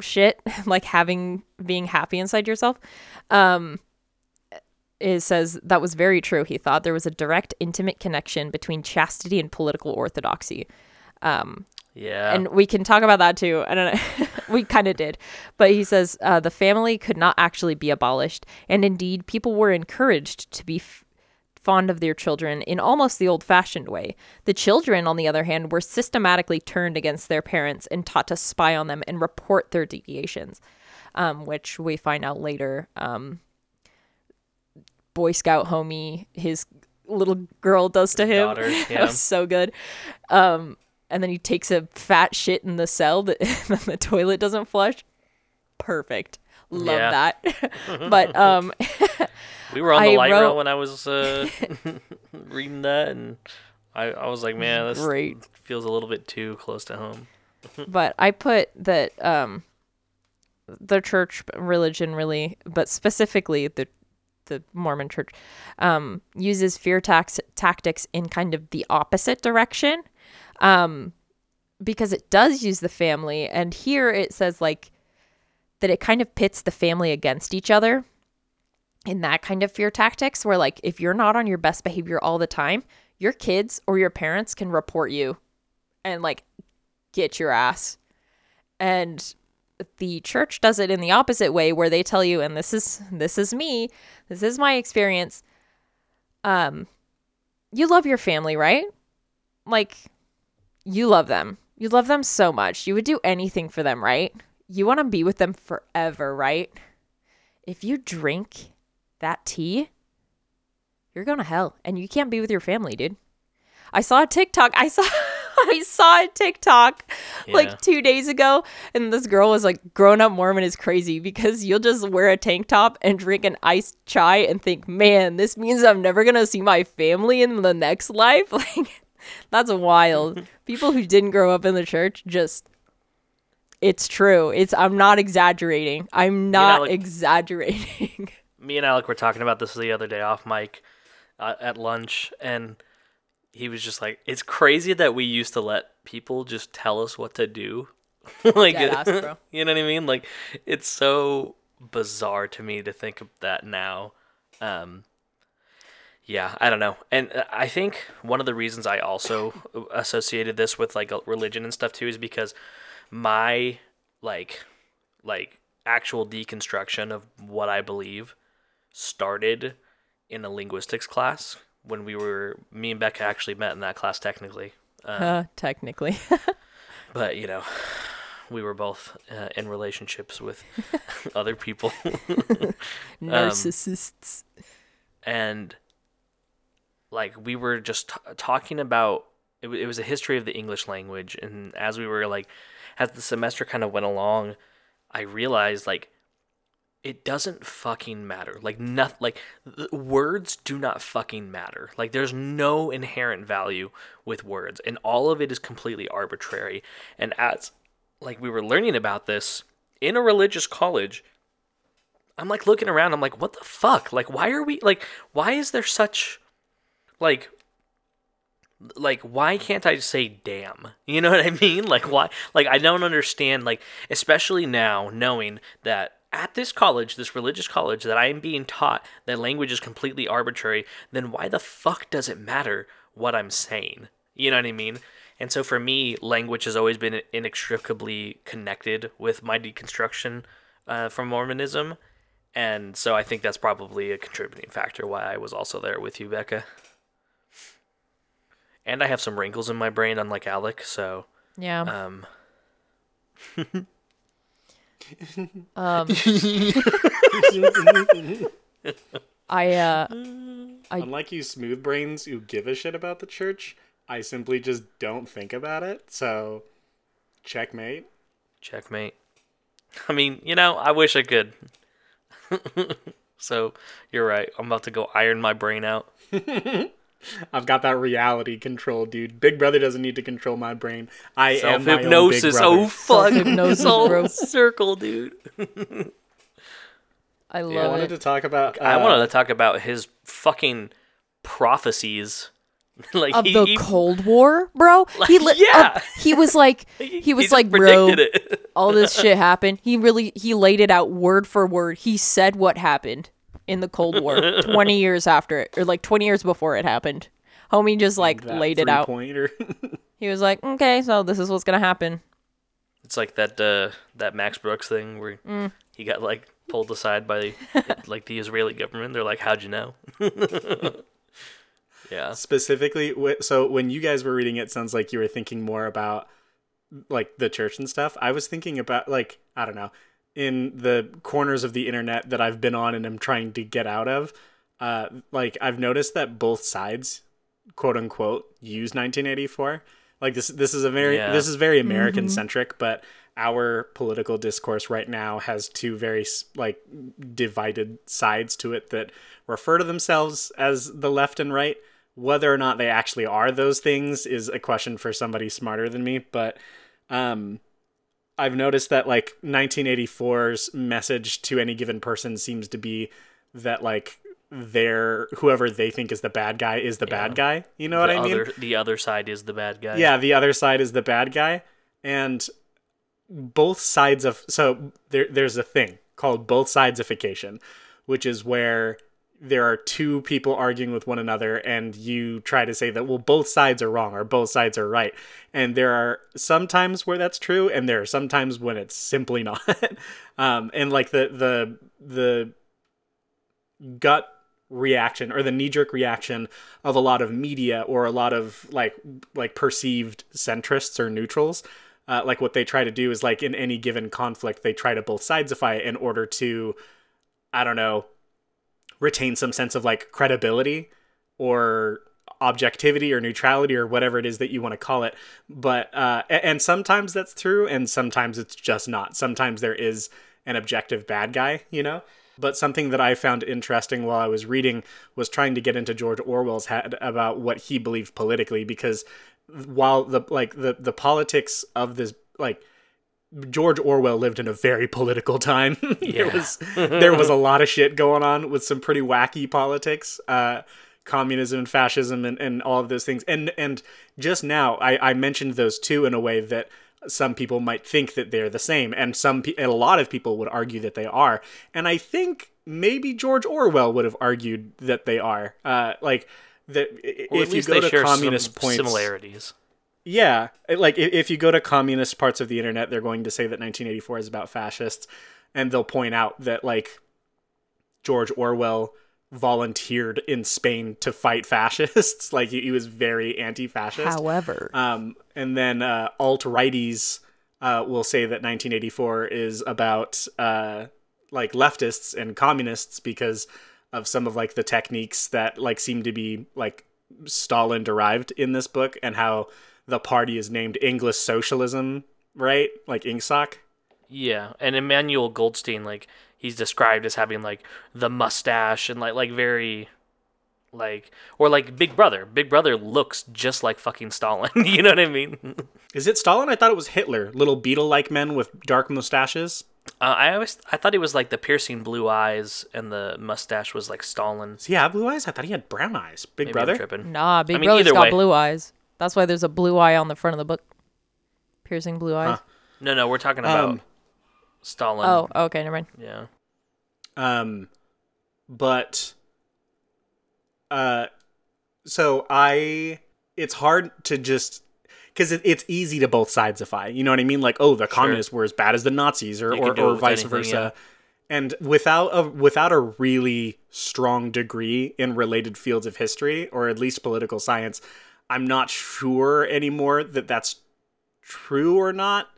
shit like having being happy inside yourself um it says that was very true. He thought there was a direct intimate connection between chastity and political orthodoxy. Um Yeah. and we can talk about that too. I don't know. We kind of did. But he says uh, the family could not actually be abolished and indeed people were encouraged to be f- fond of their children in almost the old fashioned way. The children, on the other hand, were systematically turned against their parents and taught to spy on them and report their deviations, um, which we find out later. Um, Boy Scout homie, his little girl does to him. daughter, that yeah. was so good. Um, and then he takes a fat shit in the cell that the toilet doesn't flush. Perfect. Love Yeah. that. but um we were on the I light wrote- rail when I was uh, reading that, and I, I was like, man, this Great. feels a little bit too close to home. but I put that um the church religion really but specifically the the Mormon church um uses fear tax tactics in kind of the opposite direction um because it does use the family and here it says like that it kind of pits the family against each other in that kind of fear tactics where like if you're not on your best behavior all the time your kids or your parents can report you and like get your ass And the church does it in the opposite way where they tell you and this is this is me, this is my experience. Um you love your family, right? Like you love them. You love them so much. You would do anything for them, right? You want to be with them forever, right? If you drink that tea, you're going to hell and you can't be with your family, dude. I saw a TikTok. I saw I saw a TikTok Yeah. like 2 days ago and this girl was like grown up Mormon is crazy because you'll just wear a tank top and drink an iced chai and think, "Man, this means I'm never going to see my family in the next life." Like that's wild. People who didn't grow up in the church just it's true. It's I'm not exaggerating. I'm not like- exaggerating. me and Alec were talking about this the other day off mic uh, at lunch, and he was just like, "It's crazy that we used to let people just tell us what to do." like, bro. you know what I mean? Like, it's so bizarre to me to think of that now. Um, yeah, I don't know, and uh, I think one of the reasons I also associated this with like religion and stuff too is because my like like actual deconstruction of what I believe started in a linguistics class when we were me and Becca actually met in that class technically. Um, uh, technically. but you know, we were both uh, in relationships with other people Narcissists. and like we were just t- talking about it, wa- it was a history of the English language and as we were like as the semester kind of went along I realized like it doesn't fucking matter like nothing like words do not fucking matter like there's no inherent value with words and all of it is completely arbitrary and as like we were learning about this in a religious college I'm like looking around. I'm like, what the fuck? Like, why are we like? Why is there such like like why can't I just say damn? You know what I mean? Like why? Like I don't understand. Like especially now, knowing that at this college, this religious college, that I am being taught that language is completely arbitrary. Then why the fuck does it matter what I'm saying? You know what I mean? And so for me, language has always been inextricably connected with my deconstruction uh, from Mormonism. And so I think that's probably a contributing factor why I was also there with you, Becca. And I have some wrinkles in my brain, unlike Alec, so Yeah. um, Um, I uh I- Unlike you smooth brains who give a shit about the church, I simply just don't think about it. So, checkmate. checkmate. I mean, you know, I wish I could. so you're right. I'm about to go iron my brain out. I've got that reality control, dude. Big Brother doesn't need to control my brain. I Self am my own Big hypnosis. Oh fuck! Self-hypnosis, It's all bro. circle, dude. I I wanted it. to talk about. I uh, wanted to talk about his fucking prophecies. like Of he, the he- Cold War, bro. he li- yeah. uh, he was like he was just like, bro, it. all this shit happened. He really he laid it out word for word. He said what happened in the Cold War 20 years after it or like 20 years before it happened. Homie just like that laid it out. three-pointer. He was like, "Okay, so this is what's going to happen." It's like that uh, that Max Brooks thing where Mm. he got like pulled aside by the, like the Israeli government. They're like, "How'd you know?" yeah, Specifically, so when you guys were reading it, sounds like you were thinking more about like the church and stuff. I was thinking about like I don't know, in the corners of the internet that I've been on and am trying to get out of. Uh, like I've noticed that both sides, quote unquote, use 1984. Like this, this is a very Yeah. this is very American centric, but our political discourse right now has two very like divided sides to it that refer to themselves as the left and right. Whether or not they actually are those things is a question for somebody smarter than me. But um, I've noticed that like 1984's message to any given person seems to be that like their whoever they think is the bad guy is the bad guy. You know what the I mean? the other side is the bad guy. yeah the other side is the bad guy and both sides of so there there's a thing called both sidesification which is where there are two people arguing with one another and you try to say that well both sides are wrong or both sides are right. And there are sometimes where that's true and there are sometimes when it's simply not. Um, and like the the the gut reaction or the knee-jerk reaction of a lot of media or a lot of like like perceived centrists or neutrals uh, like what they try to do is like in any given conflict they try to both sidesify it in order to i don't know retain some sense of like credibility or objectivity or neutrality or whatever it is that you want to call it. But uh and sometimes that's true and sometimes it's just not. Sometimes there is an objective bad guy you know? But something that I found interesting while I was reading was trying to get into George Orwell's head about what he believed politically because while the like the the politics of this like George Orwell lived in a very political time. there was there was a lot of shit going on with some pretty wacky politics, uh, communism and fascism and, and all of those things. And and just now I, I mentioned those two in a way that some people might think that they're the same, and some pe- and a lot of people would argue that they are. And I think maybe George Orwell would have argued that they are. Uh, like that if you go to share communist points, similarities. Yeah, like if you go to communist parts of the internet, they're going to say that 1984 is about fascists, and they'll point out that like George Orwell volunteered in Spain to fight fascists. like he, he was very anti-fascist. However, Um, and then uh, alt righties uh, will say that 1984 is about uh, like leftists and communists because of some of like the techniques that like seem to be like Stalin derived in this book and how the party is named English Socialism, right? Like Ingsoc. Yeah, and Emmanuel Goldstein, like he's described as having like the mustache and like like very like or like Big Brother. Big Brother looks just like fucking Stalin. you know what I mean? Is it Stalin? I thought it was Hitler. Little beetle-like men with dark mustaches. Uh, I always I thought he was like the piercing blue eyes and the mustache was like Stalin. Does he have blue eyes? I thought he had brown eyes. Big Maybe I'm brother. tripping. nah, Big I mean, Brother's either got way. blue eyes. That's why there's a blue eye on the front of the book. Piercing blue eyes. No, no, we're talking about Um, Stalin. Oh, okay, never mind. yeah. Um, but, uh, so I, it's hard to just, because it, it's easy to both sidesify. You know what I mean? Like, oh, the communists were as bad as the Nazis, or You or, or vice anything, versa. And without a without a really strong degree in related fields of history, or at least political science, I'm not sure anymore that that's true or not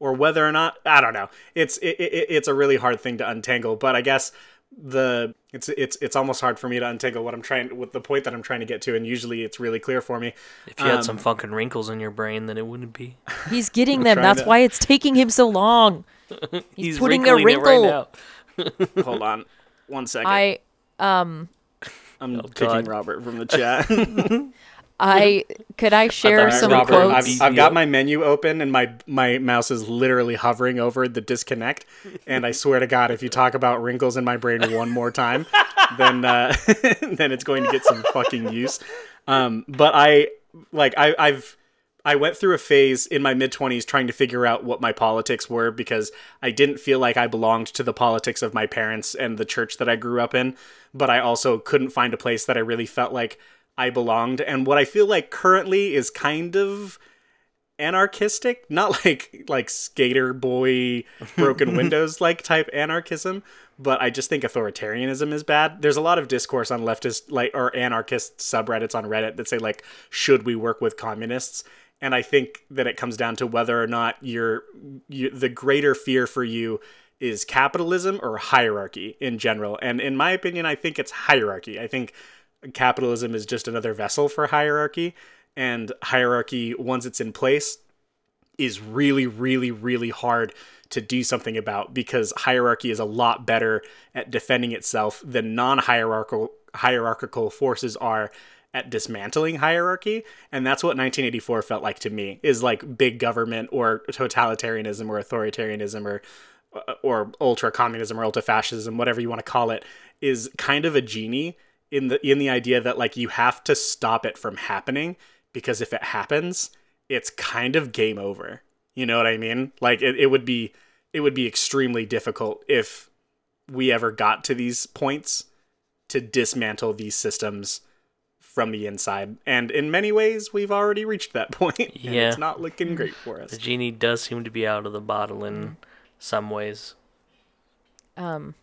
or whether or not I don't know. It's it, it, it's a really hard thing to untangle, but I guess the it's it's it's almost hard for me to untangle what I'm trying with the point that I'm trying to get to and usually it's really clear for me. If you had Um, some fucking wrinkles in your brain, then it wouldn't be. He's getting them. That's to- why it's taking him so long. He's, putting a wrinkling it right wrinkle. now. Hold on. One second. I um I'm Oh, kicking God. Robert from the chat. I could I share some Robert, quotes? I've, I've got my menu open and my my mouse is literally hovering over the disconnect. And I swear to God, if you talk about wrinkles in my brain one more time, then uh, then it's going to get some fucking use. Um, but I like I, I've I went through a phase in my mid twenties trying to figure out what my politics were because I didn't feel like I belonged to the politics of my parents and the church that I grew up in. But I also couldn't find a place that I really felt like I belonged. And what I feel like currently is kind of anarchistic not like like skater boy broken windows like type anarchism but i just think authoritarianism is bad. There's a lot of discourse on leftist like or anarchist subreddits on reddit that say like should we work with communists? And i think that it comes down to whether or not you're you, the greater fear for you is capitalism or hierarchy in general. And in my opinion i think it's hierarchy. I think capitalism is just another vessel for hierarchy and hierarchy once it's in place is really really really hard to do something about because hierarchy is a lot better at defending itself than non-hierarchical hierarchical forces are at dismantling hierarchy. And that's what 1984 felt like to me is like big government or totalitarianism or authoritarianism or uh, or ultra communism or ultra fascism whatever you want to call it is kind of a genie in the in the idea that like you have to stop it from happening because if it happens it's kind of game over you know what i mean like it, it would be it would be extremely difficult if we ever got to these points to dismantle these systems from the inside. And in many ways, we've already reached that point. and Yeah. it's not looking great for us. The genie does seem to be out of the bottle in some ways, Um,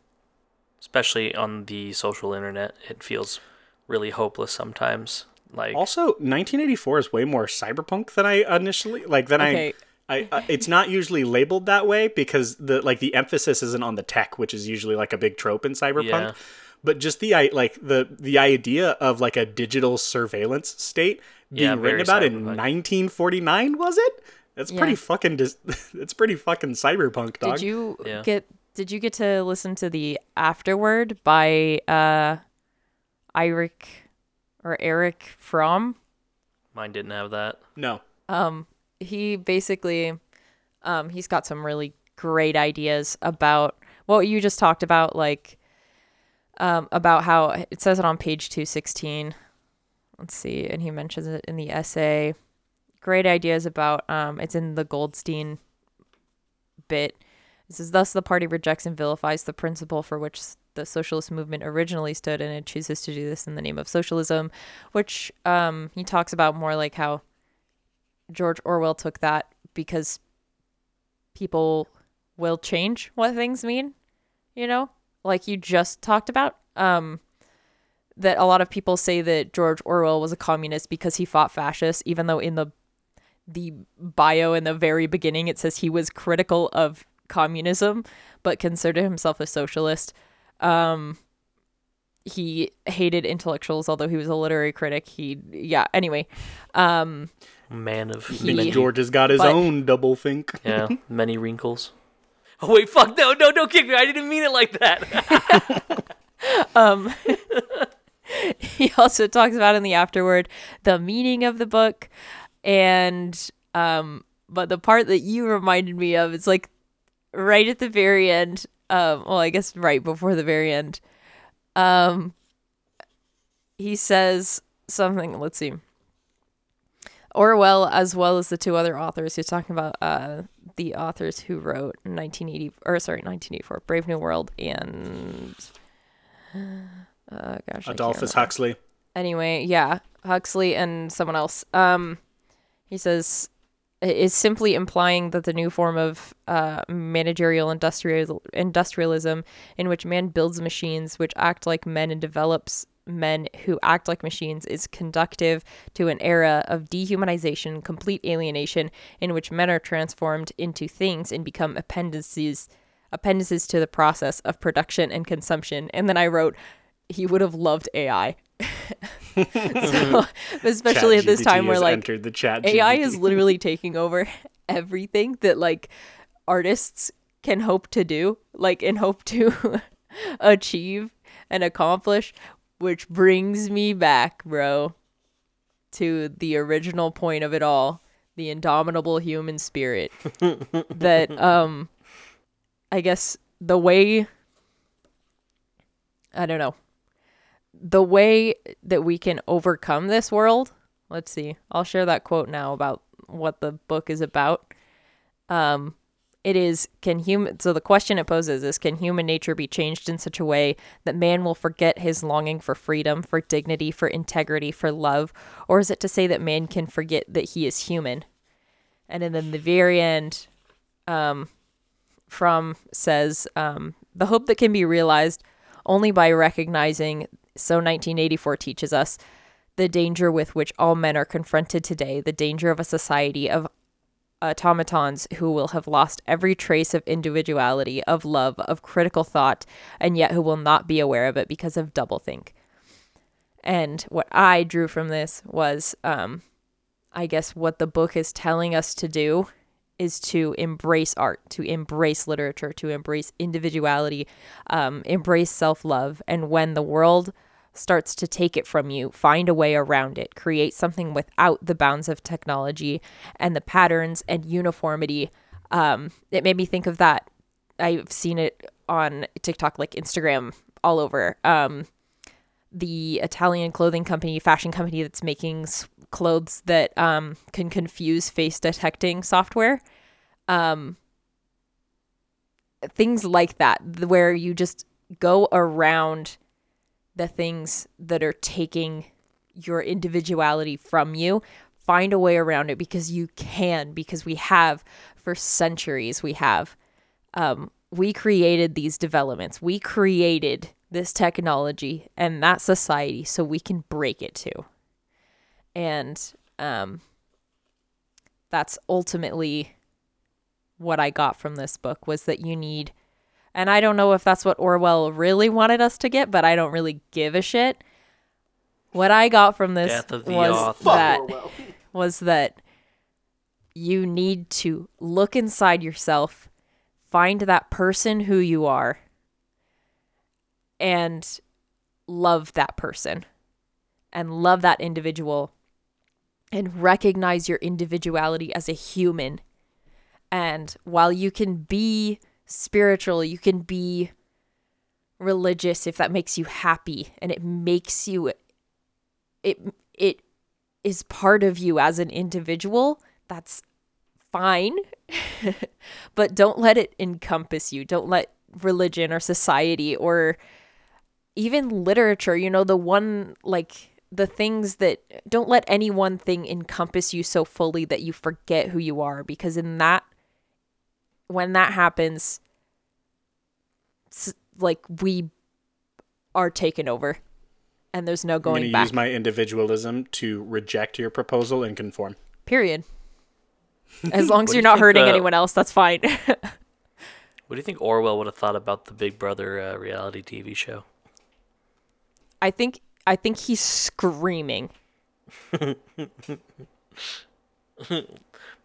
especially on the social internet. It feels really hopeless sometimes. Like Also, 1984 is way more cyberpunk than I initially like. Than Okay. I, I, I, it's not usually labeled that way because the like the emphasis isn't on the tech, which is usually like a big trope in cyberpunk. Yeah. But just the i like the the idea of like a digital surveillance state being Yeah, written very about in 1949 was it? That's pretty fucking. Dis- it's pretty fucking cyberpunk, dog. did you Yeah. get did you get to listen to the afterword by uh Eric or Erich Fromm? mine didn't have that. No. Um he basically um he's got some really great ideas about what you just talked about like um about how it says it on page 216 let's see and he mentions it in the essay great ideas about um it's in the goldstein bit it says thus the party rejects and vilifies the principle for which the socialist movement originally stood and it chooses to do this in the name of socialism which um he talks about more like how George Orwell took that because people will change what things mean, you know? Like you just talked about um that a lot of people say that George Orwell was a communist because he fought fascists even though in the the bio in the very beginning it says he was critical of communism but considered himself a socialist. Um he hated intellectuals although he was a literary critic. He yeah, anyway. Um Man of I think many, George has got his but- own double think. yeah, many wrinkles. Oh wait, fuck no, no, don't kick me. I didn't mean it like that. Um, he also talks about in the afterword the meaning of the book, and um, but the part that you reminded me of is like right at the very end. Um, well, I guess right before the very end. Um, he says something. Let's see. Orwell, as well as the two other authors, he's talking about uh, the authors who wrote 1980 or sorry 1984, Brave New World, and uh, gosh, Adolphus. Huxley. Anyway, yeah, Huxley and someone else. Um, he says is simply implying that the new form of uh, managerial industrial industrialism, in which man builds machines which act like men and develops men who act like machines, is conductive to an era of dehumanization, complete alienation, in which men are transformed into things and become appendices appendices to the process of production and consumption. And then I wrote, he would have loved AI. so, especially at this time where like entered the chat. AI is literally taking over everything that like artists can hope to do, like and hope to achieve and accomplish, which brings me back, bro, to the original point of it all, the indomitable human spirit. that um I guess the way I don't know. The way that we can overcome this world let's see i'll share that quote now about what the book is about. Um it is can human so the question it poses is can human nature be changed in such a way that man will forget his longing for freedom for dignity for integrity for love? Or is it to say that man can forget that he is human? And then the very end um Fromm says um the hope that can be realized only by recognizing so 1984 teaches us the danger with which all men are confronted today, the danger of a society of automatons who will have lost every trace of individuality, of love, of critical thought, and yet who will not be aware of it because of doublethink. And what I drew from this was, um, I guess, what the book is telling us to do is to embrace art, to embrace literature, to embrace individuality, um, embrace self love. And when the world starts to take it from you, find a way around it, create something without the bounds of technology and the patterns and uniformity. Um, it made me think of that. I've seen it on TikTok, like Instagram, all over. Um, the Italian clothing company, fashion company that's making clothes that um, can confuse face detecting software. Um, things like that, where you just go around the things that are taking your individuality from you. Find a way around it because you can, because we have for centuries. We have. Um, we created these developments. We created this technology and that society so we can break it too. And um, that's ultimately what I got from this book was that you need and I don't know if that's what Orwell really wanted us to get, but I don't really give a shit. What I got from this Death of the was author. that was that you need to look inside yourself, find that person who you are, and love that person and love that individual and recognize your individuality as a human. And while you can be spiritual, you can be religious if that makes you happy and it makes you it it is part of you as an individual, that's fine. but don't let it encompass you. Don't let religion or society or even literature, you know, the one like the things that don't let any one thing encompass you so fully that you forget who you are because in that when that happens like we are taken over and there's no going I'm going going to back use my individualism to reject your proposal and conform. period as long as you're not think, hurting uh, anyone else that's fine What do you think Orwell would have thought about the Big Brother uh, reality TV show? I think i think he's screaming But,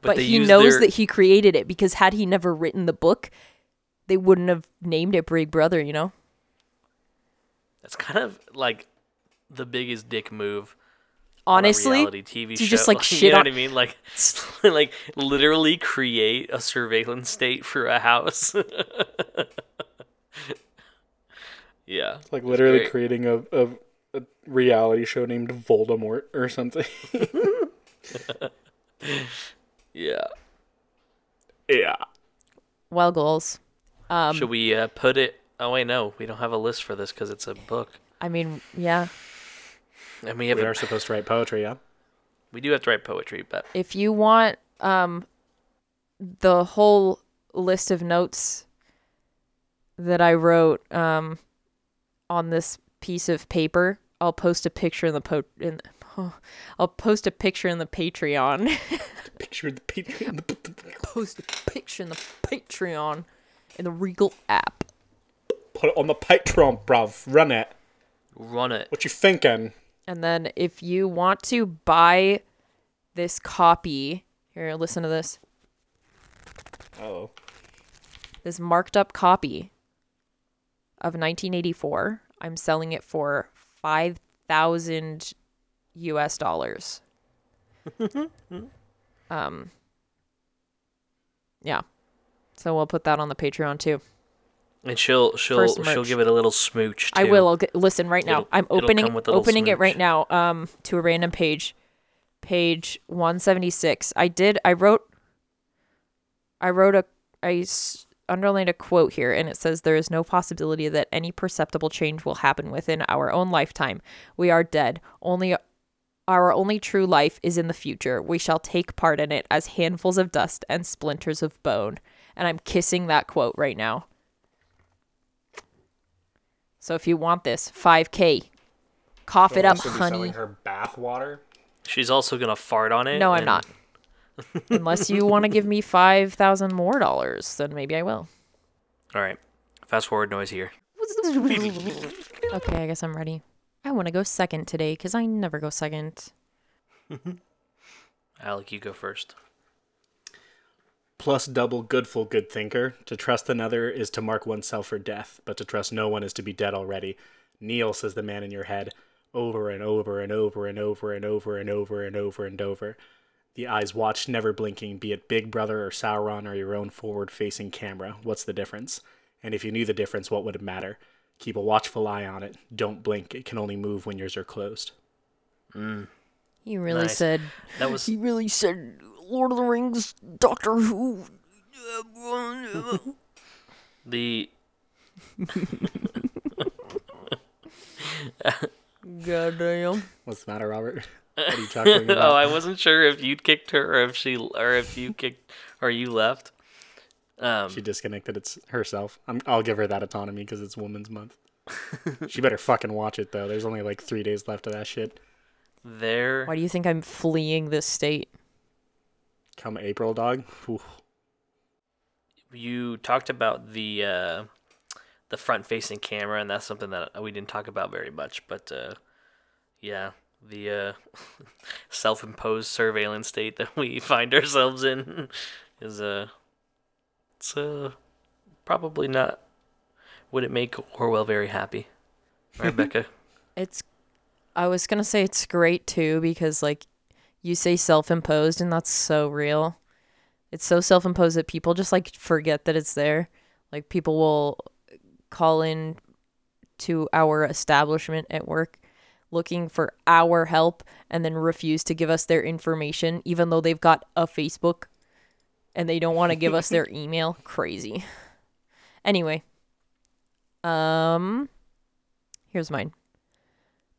but, he knows their- that he created it because had he never written the book they wouldn't have named it big brother you know That's kind of like the biggest dick move. on honestly reality TV to show. just, like, you shit know on- what I mean? Like, like literally create a surveillance state for a house. yeah, It's like literally great. creating a, a, a reality show named Voldemort or something. yeah. yeah. well goals um Should we uh, put it? Oh wait, no, we don't have a list for this because it's a book, i mean yeah and we have We a, are supposed to write poetry, yeah? we do have to write poetry, but if you want um the whole list of notes that I wrote um on this piece of paper, I'll post a picture in the po- in I'll post a picture in the Patreon. Picture in the Patreon. post a picture in the Patreon in the Regal app. Put it on the Patreon, bruv. Run it. run it. What you thinking? And then if you want to buy this copy, here listen to this. Oh. this marked up copy of 1984. I'm selling it for 5,000 US dollars. um Yeah. So we'll put that on the Patreon too. And she'll she'll she'll give it a little smooch. Too. I will listen right now. It'll- I'm opening come with a little opening it right now um to a random page. Page 176. I did I wrote I wrote a I underlined a quote here and it says there is no possibility that any perceptible change will happen within our own lifetime. We are dead. Only our only true life is in the future. We shall take part in it as handfuls of dust and splinters of bone. And I'm kissing that quote right now. So if you want this, 5K. Cough it up, honey. her bath water. She's also gonna fart on it. No, I'm and- not. Unless you want to give me 5,000 more dollars, then maybe I will. All right. Fast forward noise here. Okay, I guess I'm ready. I want to go second today because I never go second. Alec, you go first. Plus double goodful good thinker. To trust another is to mark oneself for death, but to trust no one is to be dead already. Kneel, says the man in your head, over and over and over and over and over and over and over and over and over. The eyes watch, never blinking, be it Big Brother or Sauron or your own forward facing camera. What's the difference? And if you knew the difference, what would it matter? Keep a watchful eye on it. Don't blink. It can only move when yours are closed. Mm. You really Nice. said. That was He really said Lord of the Rings, Doctor Who. the Goddamn. What's the matter, Robert? What are you chuckling oh. I wasn't sure if you'd kicked her or if she or if you kicked or you left. Um, She disconnected it's herself. I'm, I'll give her that autonomy because it's Women's Month. she better fucking watch it though. There's only like three days left of that shit. there. Why do you think I'm fleeing this state? Come April, dog. Ooh. you talked about the uh, the front facing camera, and that's something that we didn't talk about very much. But uh, yeah, the uh, self imposed surveillance state that we find ourselves in is uh, it's uh, probably not. Would it make Orwell very happy? Right, Becca? It's I was going to say it's great too because like you say self-imposed and that's so real. It's so self-imposed that people just like forget that it's there. Like people will call in to our establishment at work looking for our help and then refuse to give us their information even though they've got a Facebook and they don't want to give us their email. Crazy. Anyway, um here's mine.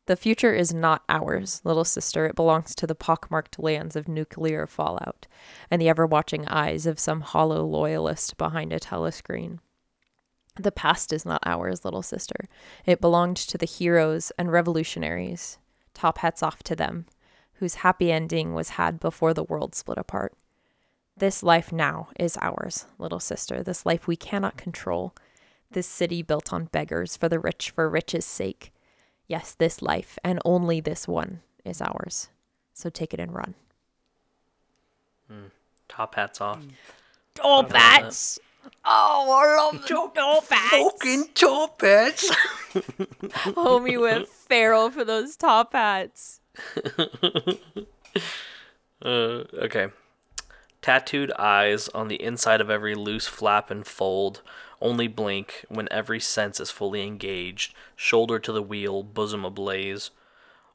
The future is not ours, little sister. It belongs to the pockmarked lands of nuclear fallout and the ever watching eyes of some hollow loyalist behind a telescreen. The past is not ours, little sister. It belonged to the heroes and revolutionaries. Top hats off to them, whose happy ending was had before the world split apart. This life now is ours, little sister, this life we cannot control. This city built on beggars for the rich for riches' sake. Yes, this life, and only this one, is ours. So take it and run. Hmm. Top hats off. Top hats! Oh, I love the top hats! top hats. Homie went feral for those top hats. Uh, okay. Tattooed eyes on the inside of every loose flap and fold, only blink when every sense is fully engaged, shoulder to the wheel, bosom ablaze.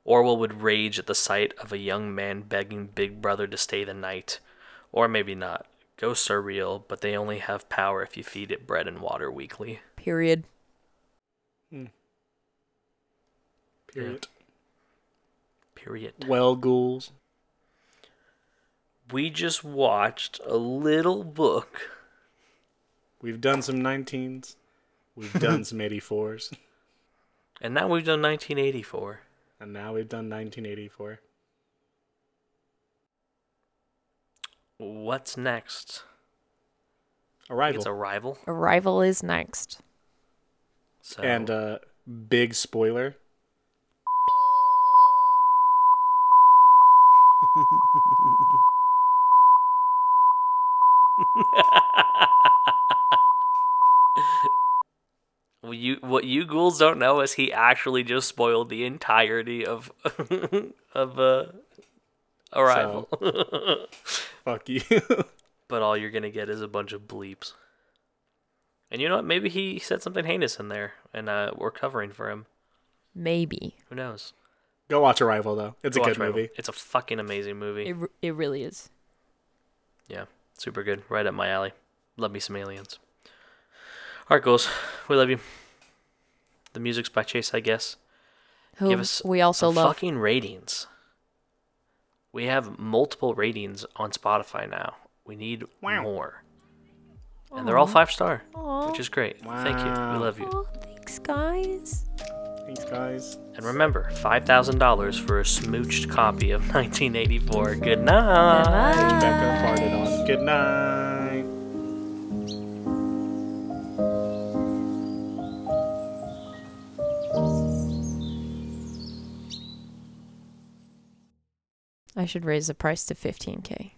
Orwell would rage at the sight of a young man begging Big Brother to stay the night. Or maybe not. Ghosts are real, but they only have power if you feed it bread and water weekly. Period. Hmm. Period. Period. Well, ghouls. We just watched a little book. We've done some 19s. We've done some 84s. And now we've done 1984. And now we've done 1984. What's next? Arrival. It's Arrival. Arrival is next. So And uh big spoiler. Well, you what you ghouls don't know is he actually just spoiled the entirety of of uh, Arrival. Fuck you. but all you're gonna get is a bunch of bleeps. And you know what? Maybe he said something heinous in there, and uh, we're covering for him. Maybe. Who knows? Go watch Arrival though. It's Go a good Arrival. movie. It's a fucking amazing movie. It, r- it really is. Yeah, super good. Right up my alley. Love me some aliens. All right, ghouls. We love you. The music's by Chase, I guess. Who Give us we also some love. fucking ratings. We have multiple ratings on Spotify now. We need Wow. more. And they're all five star, Aw. which is great. Thank you. We love you. Aw, thanks, guys. Thanks, guys. And remember, $5,000 for a smooched copy of 1984. Good night. Bye. Becca farted on. Good night. I should raise the price to 15k.